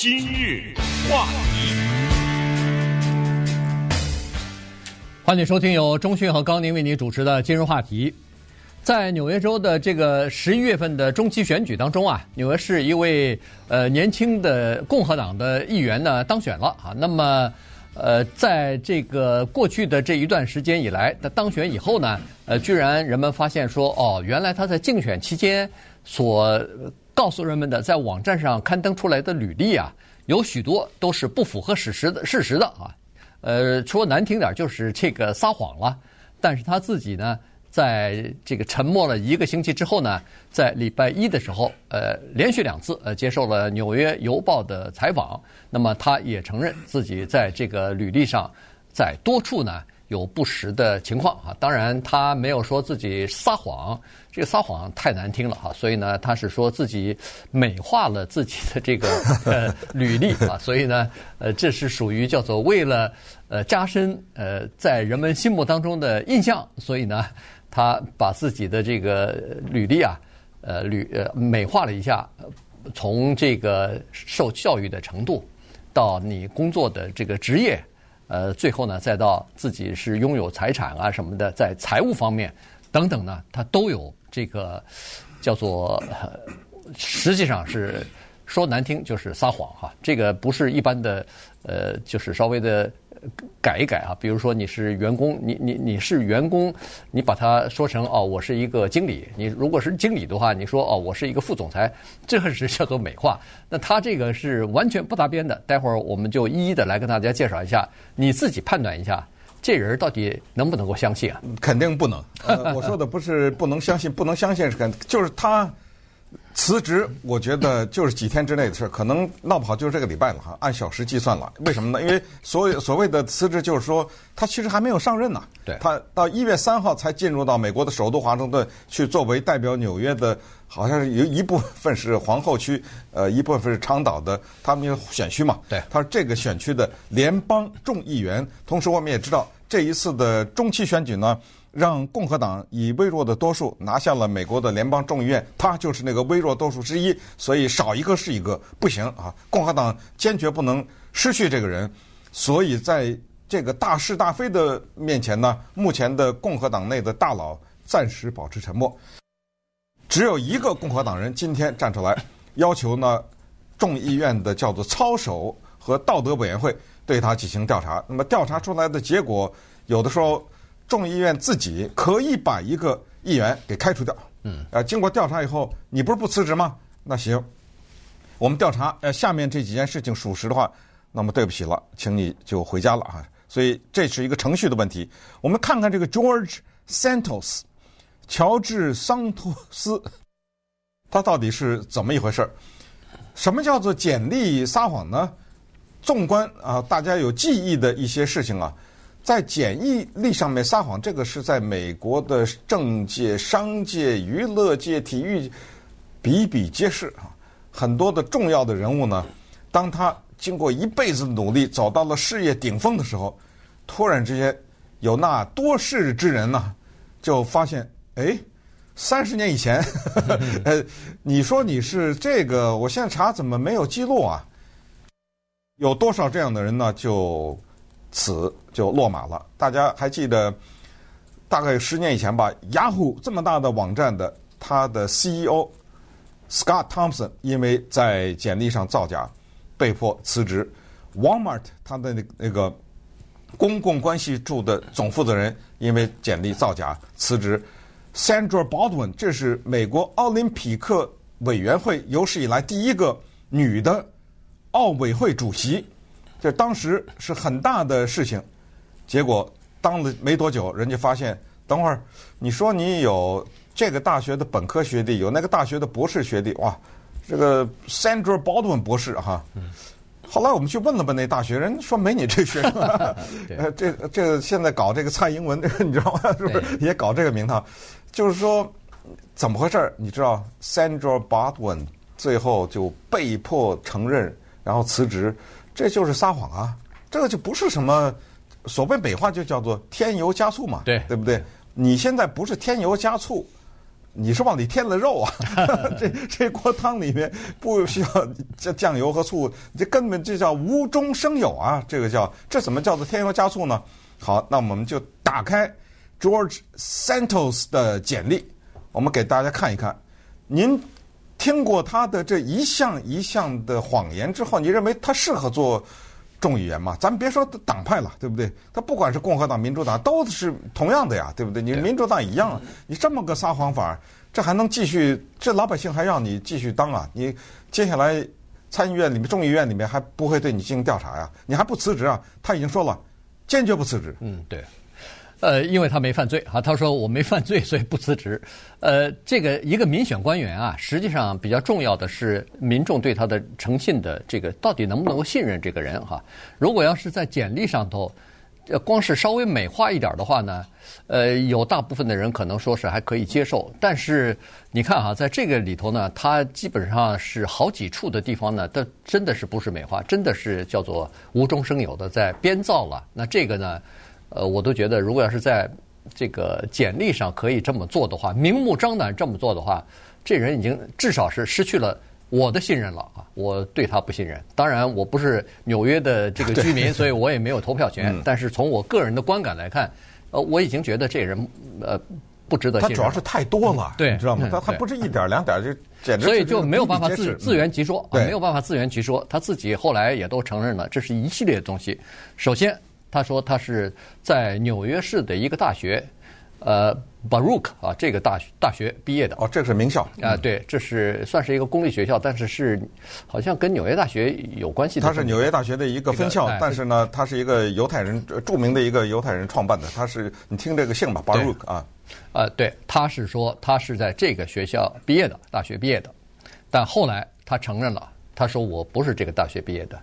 今日话题，欢迎收听由中讯和高宁为您主持的《今日话题》。在纽约州的这个十一月份的中期选举当中啊，纽约市一位呃年轻的共和党的议员呢当选了啊。那么呃，在这个过去的这一段时间以来，他当选以后呢，呃，居然人们发现说，哦，原来他在竞选期间所告诉人们的，在网站上刊登出来的履历啊，有许多都是不符合事实的事实的啊。呃，说难听点就是这个撒谎了。但是他自己呢，在这个沉默了一个星期之后呢，在礼拜一的时候，呃，连续两次呃接受了《纽约邮报》的采访。那么他也承认自己在这个履历上，在多处呢。有不实的情况啊，当然他没有说自己撒谎，这个撒谎太难听了哈，所以呢，他是说自己美化了自己的这个呃履历啊，所以呢，呃，这是属于叫做为了呃加深呃在人们心目当中的印象，所以呢，他把自己的这个履历啊，呃履呃美化了一下，从这个受教育的程度到你工作的这个职业。呃，最后呢，再到自己是拥有财产啊什么的，在财务方面等等呢，他都有这个叫做，实际上是说难听就是撒谎哈，这个不是一般的，呃，就是稍微的。改一改啊，比如说你是员工，你你你是员工，你把它说成哦，我是一个经理。你如果是经理的话，你说哦，我是一个副总裁，这是叫做美化。那他这个是完全不搭边的。待会儿我们就一一的来跟大家介绍一下，你自己判断一下，这人到底能不能够相信啊？肯定不能。呃，我说的不是不能相信，不能相信是肯，就是他。辞职，我觉得就是几天之内的事儿，可能闹不好就是这个礼拜了哈。按小时计算了，为什么呢？因为所谓所谓的辞职，就是说他其实还没有上任呢。对，他到一月三号才进入到美国的首都华盛顿去，作为代表纽约的，好像是有一部分是皇后区，呃，一部分是长岛的，他们有选区嘛。对，他是这个选区的联邦众议员。同时，我们也知道这一次的中期选举呢。让共和党以微弱的多数拿下了美国的联邦众议院，他就是那个微弱多数之一，所以少一个是一个，不行啊！共和党坚决不能失去这个人，所以在这个大是大非的面前呢，目前的共和党内的大佬暂时保持沉默，只有一个共和党人今天站出来，要求呢众议院的叫做操守和道德委员会对他进行调查。那么调查出来的结果，有的时候。众议院自己可以把一个议员给开除掉。嗯，呃，经过调查以后，你不是不辞职吗？那行，我们调查，呃，下面这几件事情属实的话，那么对不起了，请你就回家了啊。所以这是一个程序的问题。我们看看这个 George Santos，乔治桑托斯，他到底是怎么一回事？什么叫做简历撒谎呢？纵观啊，大家有记忆的一些事情啊。在简历上面撒谎，这个是在美国的政界、商界、娱乐界、体育比比皆是啊。很多的重要的人物呢，当他经过一辈子努力走到了事业顶峰的时候，突然之间有那多事之人呢，就发现，哎，三十年以前，呃，你说你是这个，我现在查怎么没有记录啊？有多少这样的人呢？就。此就落马了。大家还记得，大概十年以前吧，雅虎这么大的网站的，它的 CEO Scott Thompson 因为在简历上造假，被迫辞职。Walmart 他的那那个公共关系处的总负责人因为简历造假辞职。Sandra Baldwin 这是美国奥林匹克委员会有史以来第一个女的奥委会主席。这当时是很大的事情，结果当了没多久，人家发现，等会儿你说你有这个大学的本科学历，有那个大学的博士学历，哇，这个 Sandra Baldwin 博士哈。后来我们去问了问那大学，人说没你这学生。呃，这这现在搞这个蔡英文，这 个你知道吗？是不是也搞这个名堂？就是说怎么回事？你知道 Sandra Baldwin 最后就被迫承认，然后辞职。这就是撒谎啊！这个就不是什么所谓美化，就叫做添油加醋嘛，对，对不对？你现在不是添油加醋，你是往里添了肉啊？这 这锅汤里面不需要酱酱油和醋，这根本就叫无中生有啊！这个叫这怎么叫做添油加醋呢？好，那我们就打开 George Santos 的简历，我们给大家看一看。您听过他的这一项一项的谎言之后，你认为他适合做众议员吗？咱们别说党派了，对不对？他不管是共和党、民主党，都是同样的呀，对不对？你民主党一样，你这么个撒谎法，这还能继续？这老百姓还让你继续当啊？你接下来参议院里面、众议院里面还不会对你进行调查呀？你还不辞职啊？他已经说了，坚决不辞职。嗯，对。呃，因为他没犯罪啊，他说我没犯罪，所以不辞职。呃，这个一个民选官员啊，实际上比较重要的是民众对他的诚信的这个到底能不能够信任这个人哈。如果要是在简历上头，光是稍微美化一点的话呢，呃，有大部分的人可能说是还可以接受。但是你看哈，在这个里头呢，他基本上是好几处的地方呢，他真的是不是美化，真的是叫做无中生有的在编造了。那这个呢？呃，我都觉得，如果要是在这个简历上可以这么做的话，明目张胆这么做的话，这人已经至少是失去了我的信任了啊！我对他不信任。当然，我不是纽约的这个 居民，所以我也没有投票权。但是从我个人的观感来看，呃，我已经觉得这人呃不值得信任。他主要是太多了，对，你知道吗？他他不是一点两点，就简直所以就没有办法自自圆其说，没有办法自圆其说。他自己后来也都承认了，这是一系列的东西。首先。他说他是在纽约市的一个大学，呃，Baruch 啊，这个大学大学毕业的。哦，这是名校啊，对，这是算是一个公立学校，但是是好像跟纽约大学有关系的。他是纽约大学的一个分校，但是呢，他是一个犹太人，著名的一个犹太人创办的。他是你听这个姓吧，Baruch 啊，呃，对，他是说他是在这个学校毕业的，大学毕业的，但后来他承认了，他说我不是这个大学毕业的，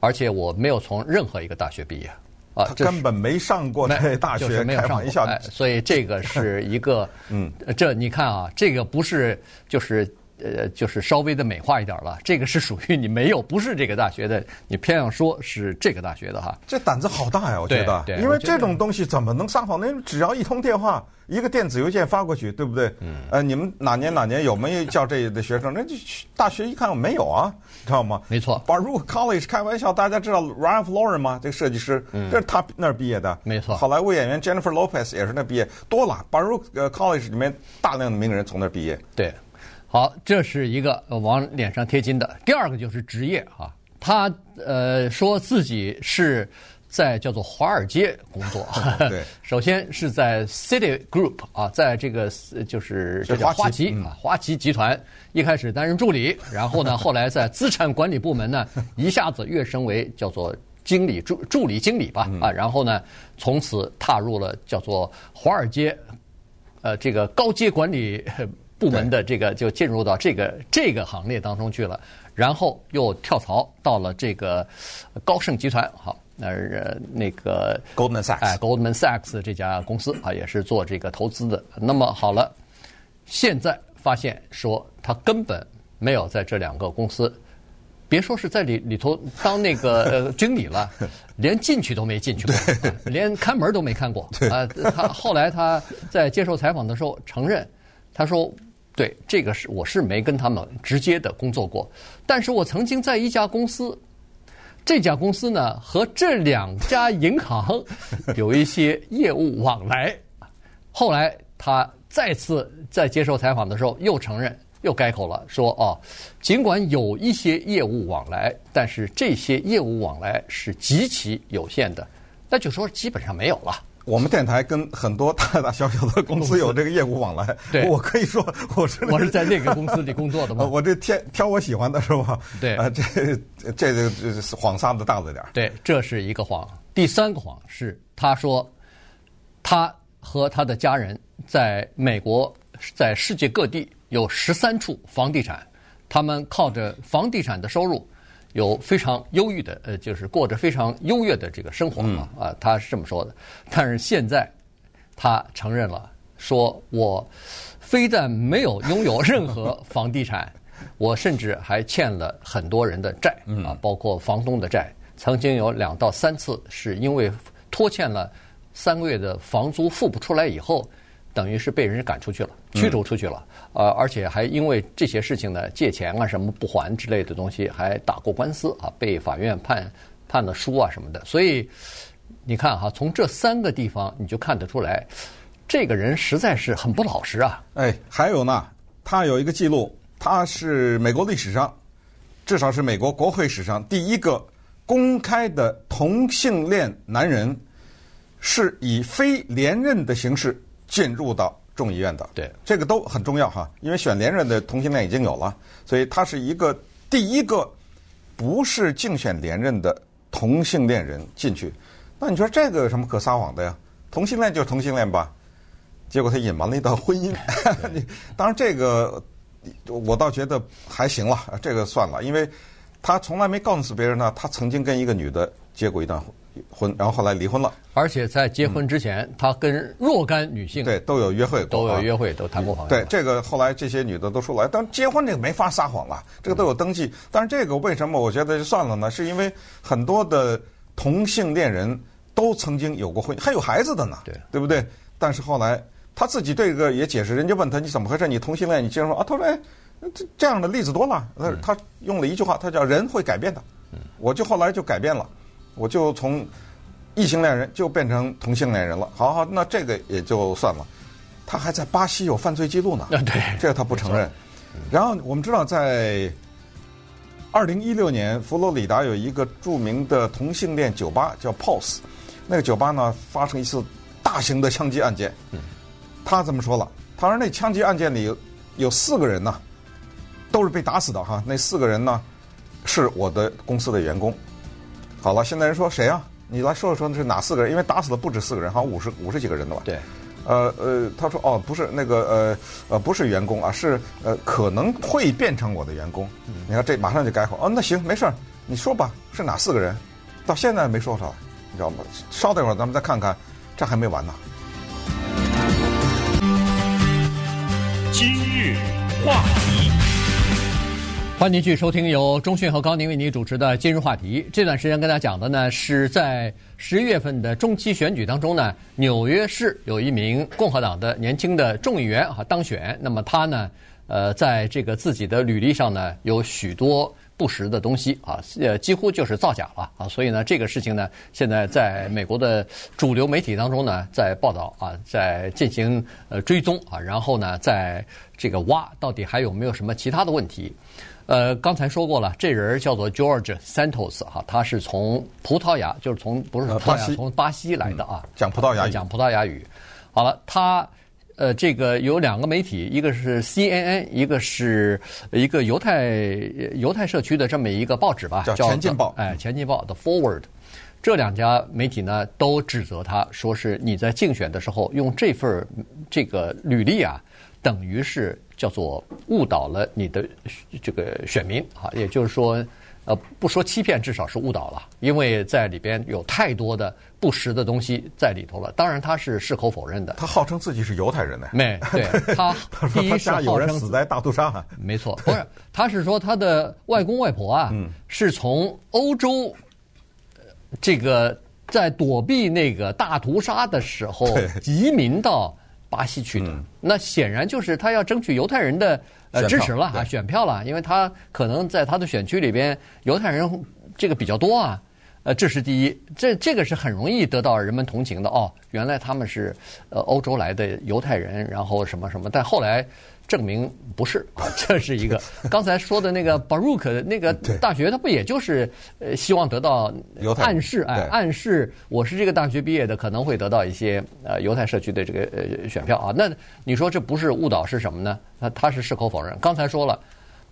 而且我没有从任何一个大学毕业。啊，他根本没上过这大学，就是没有上过，哎，所以这个是一个，嗯，这你看啊，这个不是就是呃，就是稍微的美化一点了，这个是属于你没有，不是这个大学的，你偏要说是这个大学的哈，这胆子好大呀，我觉得，因为这种东西怎么能撒谎呢？只要一通电话。一个电子邮件发过去，对不对？嗯。呃，你们哪年哪年有没有叫这的学生？那就大学一看没有啊，知道吗？没错。Baruch College 开玩笑，大家知道 Ralph Lauren 吗？这个设计师，嗯，这是他那儿毕业的。没错。好莱坞演员 Jennifer Lopez 也是那毕业，多了。Baruch College 里面大量的名人从那儿毕业。对。好，这是一个往脸上贴金的。第二个就是职业啊，他呃说自己是。在叫做华尔街工作，对，首先是在 City Group 啊，在这个就是这叫花旗啊，花旗集团一开始担任助理，然后呢，后来在资产管理部门呢，一下子跃升为叫做经理助助理经理吧啊，然后呢，从此踏入了叫做华尔街，呃，这个高阶管理部门的这个就进入到这个这个行列当中去了，然后又跳槽到了这个高盛集团，好。那那个 Goldman Sachs，哎，Goldman Sachs 这家公司啊，也是做这个投资的。那么好了，现在发现说他根本没有在这两个公司，别说是在里里头当那个 呃经理了，连进去都没进去过，啊，连看门都没看过。啊，他后来他在接受采访的时候承认，他说：“对，这个是我是没跟他们直接的工作过，但是我曾经在一家公司。”这家公司呢，和这两家银行 有一些业务往来。后来他再次在接受采访的时候，又承认，又改口了，说：“哦，尽管有一些业务往来，但是这些业务往来是极其有限的。”那就说基本上没有了。我们电台跟很多大大小小的公司有这个业务往来，对，我可以说我是我是在那个公司里工作的吗？我这挑挑我喜欢的是吧？对，啊，这这这个谎撒的大了点。对，这是一个谎。第三个谎是他说他和他的家人在美国，在世界各地有十三处房地产，他们靠着房地产的收入。有非常优裕的，呃，就是过着非常优越的这个生活嘛，啊，他是这么说的。但是现在他承认了，说我非但没有拥有任何房地产，我甚至还欠了很多人的债，啊，包括房东的债。曾经有两到三次是因为拖欠了三个月的房租付不出来以后。等于是被人赶出去了，驱逐出去了。呃，而且还因为这些事情呢，借钱啊什么不还之类的东西，还打过官司啊，被法院判判了输啊什么的。所以你看哈，从这三个地方你就看得出来，这个人实在是很不老实啊。哎，还有呢，他有一个记录，他是美国历史上，至少是美国国会史上第一个公开的同性恋男人。是以非连任的形式进入到众议院的，对，这个都很重要哈，因为选连任的同性恋已经有了，所以他是一个第一个不是竞选连任的同性恋人进去。那你说这个有什么可撒谎的呀？同性恋就是同性恋吧？结果他隐瞒了一段婚姻。当然这个我倒觉得还行了，这个算了，因为他从来没告诉别人呢，他曾经跟一个女的结过一段婚。然后后来离婚了，而且在结婚之前，嗯、他跟若干女性对都有约会过，都有约会，都谈过朋友。对这个，后来这些女的都出来，但结婚这个没法撒谎了，这个都有登记。但是这个为什么我觉得就算了呢？是因为很多的同性恋人都曾经有过婚，还有孩子的呢，对对不对？但是后来他自己对这个也解释，人家问他你怎么回事？你同性恋？你竟然说啊？他说哎，这这样的例子多了。他他用了一句话，他叫人会改变的。我就后来就改变了。我就从异性恋人就变成同性恋人了。好好，那这个也就算了。他还在巴西有犯罪记录呢。对，这个他不承认。然后我们知道，在二零一六年，佛罗里达有一个著名的同性恋酒吧叫 Pulse，那个酒吧呢发生一次大型的枪击案件。他这么说了，他说那枪击案件里有有四个人呢，都是被打死的哈。那四个人呢是我的公司的员工。好了，现在人说谁啊？你来说说，那是哪四个人？因为打死的不止四个人，好像五十五十几个人的吧？对。呃呃，他说哦，不是那个呃呃，不是员工啊，是呃可能会变成我的员工。嗯。你看这马上就改口哦，那行没事儿，你说吧，是哪四个人？到现在没说出来，你知道吗？稍等一会儿咱们再看看，这还没完呢。今日话题。欢迎继续收听由中讯和高宁为你主持的今日话题。这段时间跟大家讲的呢，是在十一月份的中期选举当中呢，纽约市有一名共和党的年轻的众议员啊当选。那么他呢，呃，在这个自己的履历上呢，有许多不实的东西啊，呃，几乎就是造假了啊。所以呢，这个事情呢，现在在美国的主流媒体当中呢，在报道啊，在进行呃追踪啊，然后呢，在这个挖到底还有没有什么其他的问题。呃，刚才说过了，这人叫做 George Santos 哈，他是从葡萄牙，就是从不是葡萄牙，从巴西来的啊，讲葡萄牙语，讲葡萄牙语。好了，他呃，这个有两个媒体，一个是 CNN，一个是一个犹太犹太社区的这么一个报纸吧，叫《前进报》。哎，《前进报》的 Forward，这两家媒体呢都指责他，说是你在竞选的时候用这份这个履历啊，等于是。叫做误导了你的这个选民啊，也就是说，呃，不说欺骗，至少是误导了，因为在里边有太多的不实的东西在里头了。当然，他是矢口否认的。他号称自己是犹太人呢。没，对 他第一是号称有人死在大屠杀。没错，不是，他是说他的外公外婆啊，是从欧洲这个在躲避那个大屠杀的时候移民到。巴西去的，那显然就是他要争取犹太人的呃支持了啊，选票了，因为他可能在他的选区里边犹太人这个比较多啊，呃，这是第一，这这个是很容易得到人们同情的哦，原来他们是呃欧洲来的犹太人，然后什么什么，但后来。证明不是啊，这是一个 刚才说的那个 Baruch 那个大学，他不也就是呃希望得到暗示哎，暗示我是这个大学毕业的，可能会得到一些呃犹太社区的这个呃选票啊。那你说这不是误导是什么呢？他他是矢口否认。刚才说了，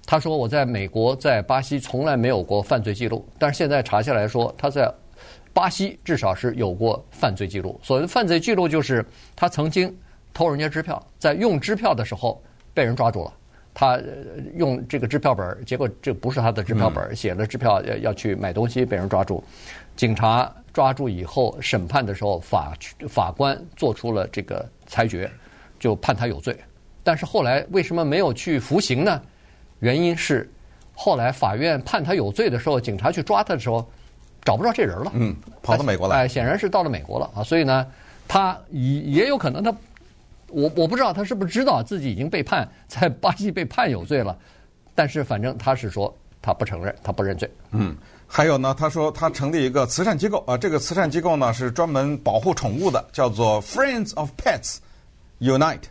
他说我在美国在巴西从来没有过犯罪记录，但是现在查下来说他在巴西至少是有过犯罪记录。所谓的犯罪记录就是他曾经偷人家支票，在用支票的时候。被人抓住了，他用这个支票本，结果这不是他的支票本，写了支票要要去买东西，被人抓住。警察抓住以后，审判的时候，法法官做出了这个裁决，就判他有罪。但是后来为什么没有去服刑呢？原因是后来法院判他有罪的时候，警察去抓他的时候，找不着这人了。嗯，跑到美国来。哎，显然是到了美国了啊。所以呢，他也也有可能他。我我不知道他是不是知道自己已经被判在巴西被判有罪了，但是反正他是说他不承认，他不认罪。嗯，还有呢，他说他成立一个慈善机构啊，这个慈善机构呢是专门保护宠物的，叫做 Friends of Pets Unite，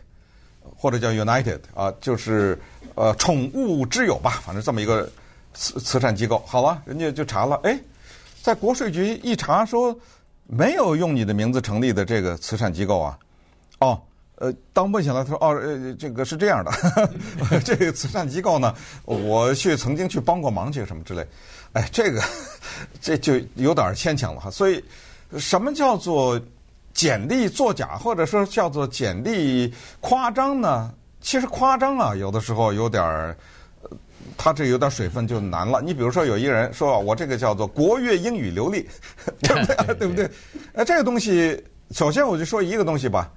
或者叫 United 啊，就是呃宠物之友吧，反正这么一个慈慈善机构。好了，人家就查了，哎，在国税局一查说没有用你的名字成立的这个慈善机构啊，哦。呃，当问起来，他说：“哦，呃，这个是这样的，呵 呵这个慈善机构呢，我去曾经去帮过忙去什么之类，哎，这个 这就有点牵强了哈。所以，什么叫做简历作假，或者说叫做简历夸张呢？其实夸张啊，有的时候有点儿，他这有点水分就难了。你比如说，有一个人说我这个叫做国乐英语流利，对不对？对不对？呃，这个东西，首先我就说一个东西吧。”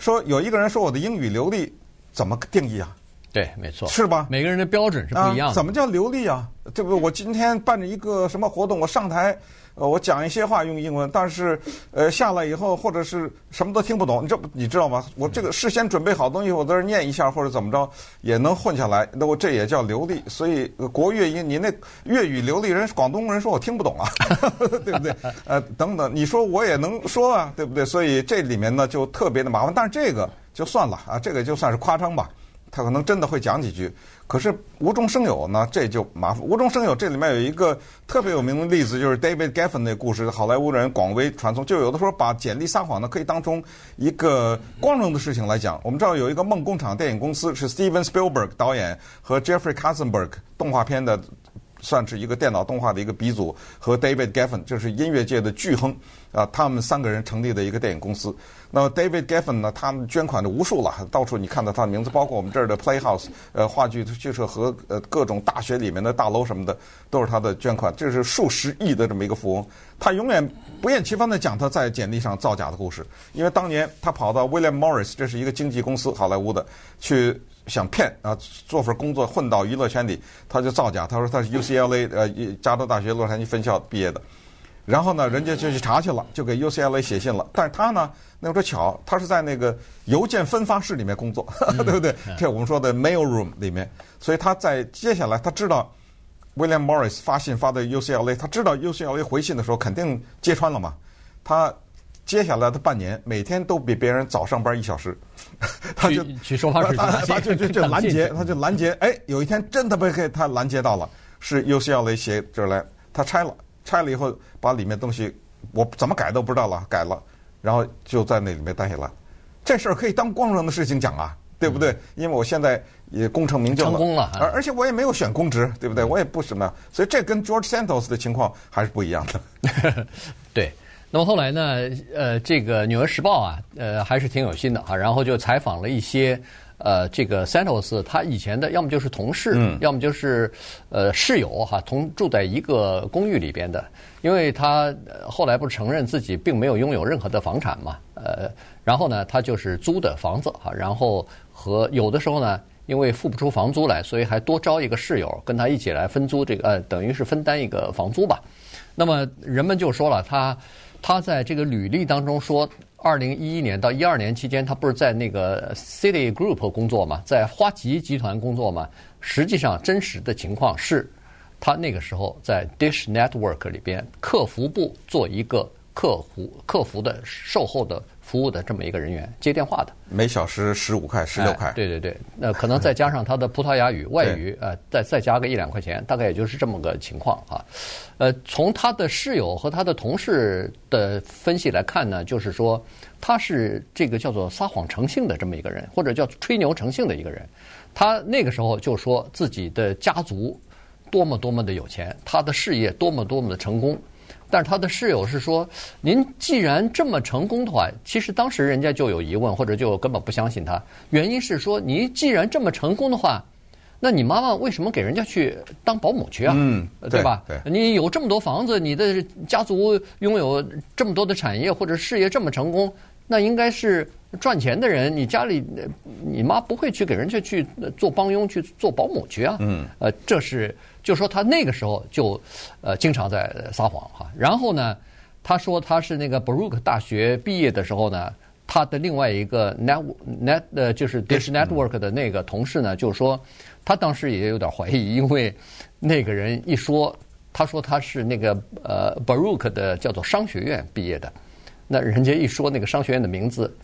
说有一个人说我的英语流利，怎么定义啊？对，没错，是吧？每个人的标准是不一样的。啊，怎么叫流利啊？这不对？我今天办着一个什么活动，我上台。呃，我讲一些话用英文，但是呃下来以后或者是什么都听不懂，你这你知道吗？我这个事先准备好东西，我在这念一下或者怎么着也能混下来，那我这也叫流利。所以国粤音，你那粤语流利人，广东人说我听不懂啊，对不对？呃，等等，你说我也能说啊，对不对？所以这里面呢就特别的麻烦，但是这个就算了啊，这个就算是夸张吧。他可能真的会讲几句，可是无中生有呢，这就麻烦。无中生有，这里面有一个特别有名的例子，就是 David Geffen 那故事，好莱坞人广为传颂。就有的时候把简历撒谎呢，可以当成一个光荣的事情来讲。我们知道有一个梦工厂电影公司，是 Steven Spielberg 导演和 Jeffrey Katzenberg 动画片的。算是一个电脑动画的一个鼻祖，和 David Geffen，就是音乐界的巨亨啊，他们三个人成立的一个电影公司。那么 David Geffen 呢，他们捐款的无数了，到处你看到他的名字，包括我们这儿的 Playhouse，呃，话剧剧社和呃各种大学里面的大楼什么的，都是他的捐款。这是数十亿的这么一个富翁，他永远不厌其烦地讲他在简历上造假的故事，因为当年他跑到 William Morris，这是一个经纪公司，好莱坞的，去。想骗啊，做份工作混到娱乐圈里，他就造假。他说他是 UCLA 呃加州大学洛杉矶分校毕业的，然后呢，人家就去查去了，就给 UCLA 写信了。但是他呢，那说巧，他是在那个邮件分发室里面工作，嗯、对不对？这我们说的 mail room 里面，所以他在接下来他知道 William Morris 发信发到 UCLA，他知道 UCLA 回信的时候肯定揭穿了嘛，他。接下来的半年，每天都比别人早上班一小时，他就去收发室，他他就就就 拦截，他就拦截。哎，有一天真的被他拦截到了，是 UCLA 写这儿来，他拆了，拆了以后把里面东西我怎么改都不知道了，改了，然后就在那里面待下来。这事儿可以当光荣的事情讲啊，对不对？因为我现在也功成名就了，成功了，而而且我也没有选公职，对不对？我也不什么，所以这跟 George Santos 的情况还是不一样的。对。那么后来呢？呃，这个《纽约时报》啊，呃，还是挺有心的哈。然后就采访了一些呃，这个 Santos 他以前的，要么就是同事，嗯、要么就是呃室友哈，同住在一个公寓里边的。因为他后来不是承认自己并没有拥有任何的房产嘛，呃，然后呢，他就是租的房子哈，然后和有的时候呢，因为付不出房租来，所以还多招一个室友跟他一起来分租这个，呃，等于是分担一个房租吧。那么人们就说了他。他在这个履历当中说，二零一一年到一二年期间，他不是在那个 City Group 工作嘛，在花旗集团工作嘛。实际上，真实的情况是，他那个时候在 Dish Network 里边客服部做一个客服客服的售后的。服务的这么一个人员接电话的，每小时十五块、十六块。对对对，那可能再加上他的葡萄牙语外语，呃，再再加个一两块钱，大概也就是这么个情况啊。呃，从他的室友和他的同事的分析来看呢，就是说他是这个叫做撒谎成性的这么一个人，或者叫吹牛成性的一个人。他那个时候就说自己的家族多么多么的有钱，他的事业多么多么的成功。但是他的室友是说：“您既然这么成功的话，其实当时人家就有疑问，或者就根本不相信他。原因是说，你既然这么成功的话，那你妈妈为什么给人家去当保姆去啊？嗯，对吧？对，你有这么多房子，你的家族拥有这么多的产业或者事业这么成功，那应该是赚钱的人。你家里你妈不会去给人家去做帮佣去做保姆去啊？嗯，呃，这是。”就说他那个时候就，呃，经常在撒谎哈。然后呢，他说他是那个 Baruch 大学毕业的时候呢，他的另外一个 net net 呃，就是 Dish Network 的那个同事呢，就是说他当时也有点怀疑，因为那个人一说，他说他是那个呃 Baruch 的叫做商学院毕业的，那人家一说那个商学院的名字，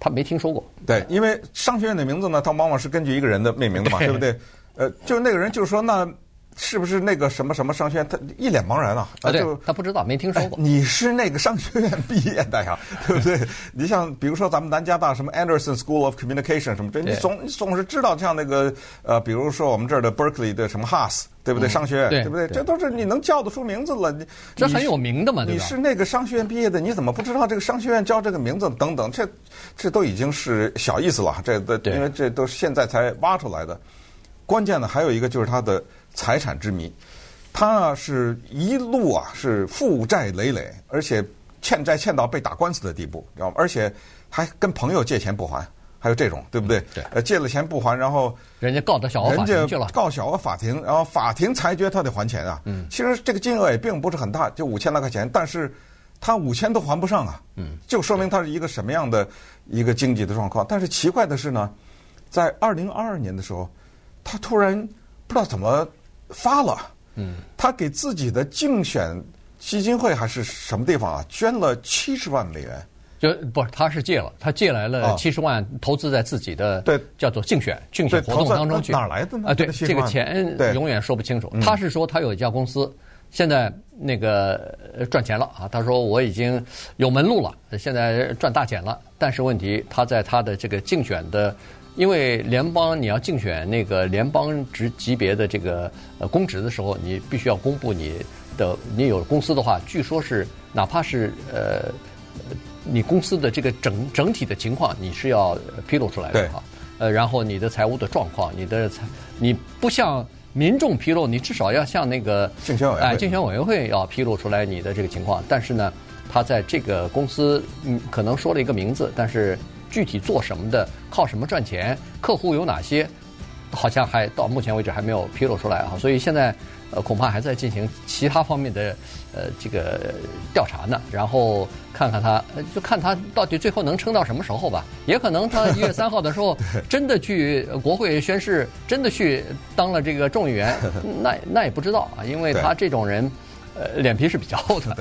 他没听说过。对，因为商学院的名字呢，它往往是根据一个人的命名的嘛，对不对？呃，就是那个人就是说那。是不是那个什么什么商学院？他一脸茫然啊！啊，对，他不知道，没听说过。你是那个商学院毕业的呀，对不对？你像比如说咱们南加大什么 Anderson School of Communication 什么这，你总你总是知道像那个呃，比如说我们这儿的 Berkeley 的什么 Haas，对不对？商学院，对不对？这都是你能叫得出名字了。你这很有名的嘛，你是那个商学院毕业的，你怎么不知道这个商学院叫这个名字？等等，这这都已经是小意思了。这的，因为这都是现在才挖出来的。关键呢还有一个就是他的。财产之谜，他呢是一路啊是负债累累，而且欠债欠到被打官司的地步，知道吗？而且还跟朋友借钱不还，还有这种，对不对？对。呃，借了钱不还，然后人家告到小额法庭去了。人家告小额法庭，然后法庭裁决他得还钱啊。嗯。其实这个金额也并不是很大，就五千来块钱，但是他五千都还不上啊。嗯。就说明他是一个什么样的一个经济的状况。但是奇怪的是呢，在二零二二年的时候，他突然不知道怎么。发了，嗯，他给自己的竞选基金会还是什么地方啊，捐了七十万美元，就不是，他是借了，他借来了七十万，投资在自己的对叫做竞选竞选活动当中去，哪来的呢？啊，对，这个钱永远说不清楚。他是说他有一家公司，现在那个赚钱了啊，他说我已经有门路了，现在赚大钱了，但是问题他在他的这个竞选的。因为联邦你要竞选那个联邦职级别的这个呃公职的时候，你必须要公布你的你有公司的话，据说是哪怕是呃你公司的这个整整体的情况，你是要披露出来的哈。呃，然后你的财务的状况，你的财你不向民众披露，你至少要向那个竞选委哎竞选委员会要披露出来你的这个情况。但是呢，他在这个公司嗯可能说了一个名字，但是。具体做什么的，靠什么赚钱，客户有哪些，好像还到目前为止还没有披露出来啊，所以现在呃恐怕还在进行其他方面的呃这个调查呢，然后看看他，就看他到底最后能撑到什么时候吧，也可能他 一月三号的时候真的去国会宣誓，真的去当了这个众议员，那那也不知道啊，因为他这种人呃脸皮是比较厚的。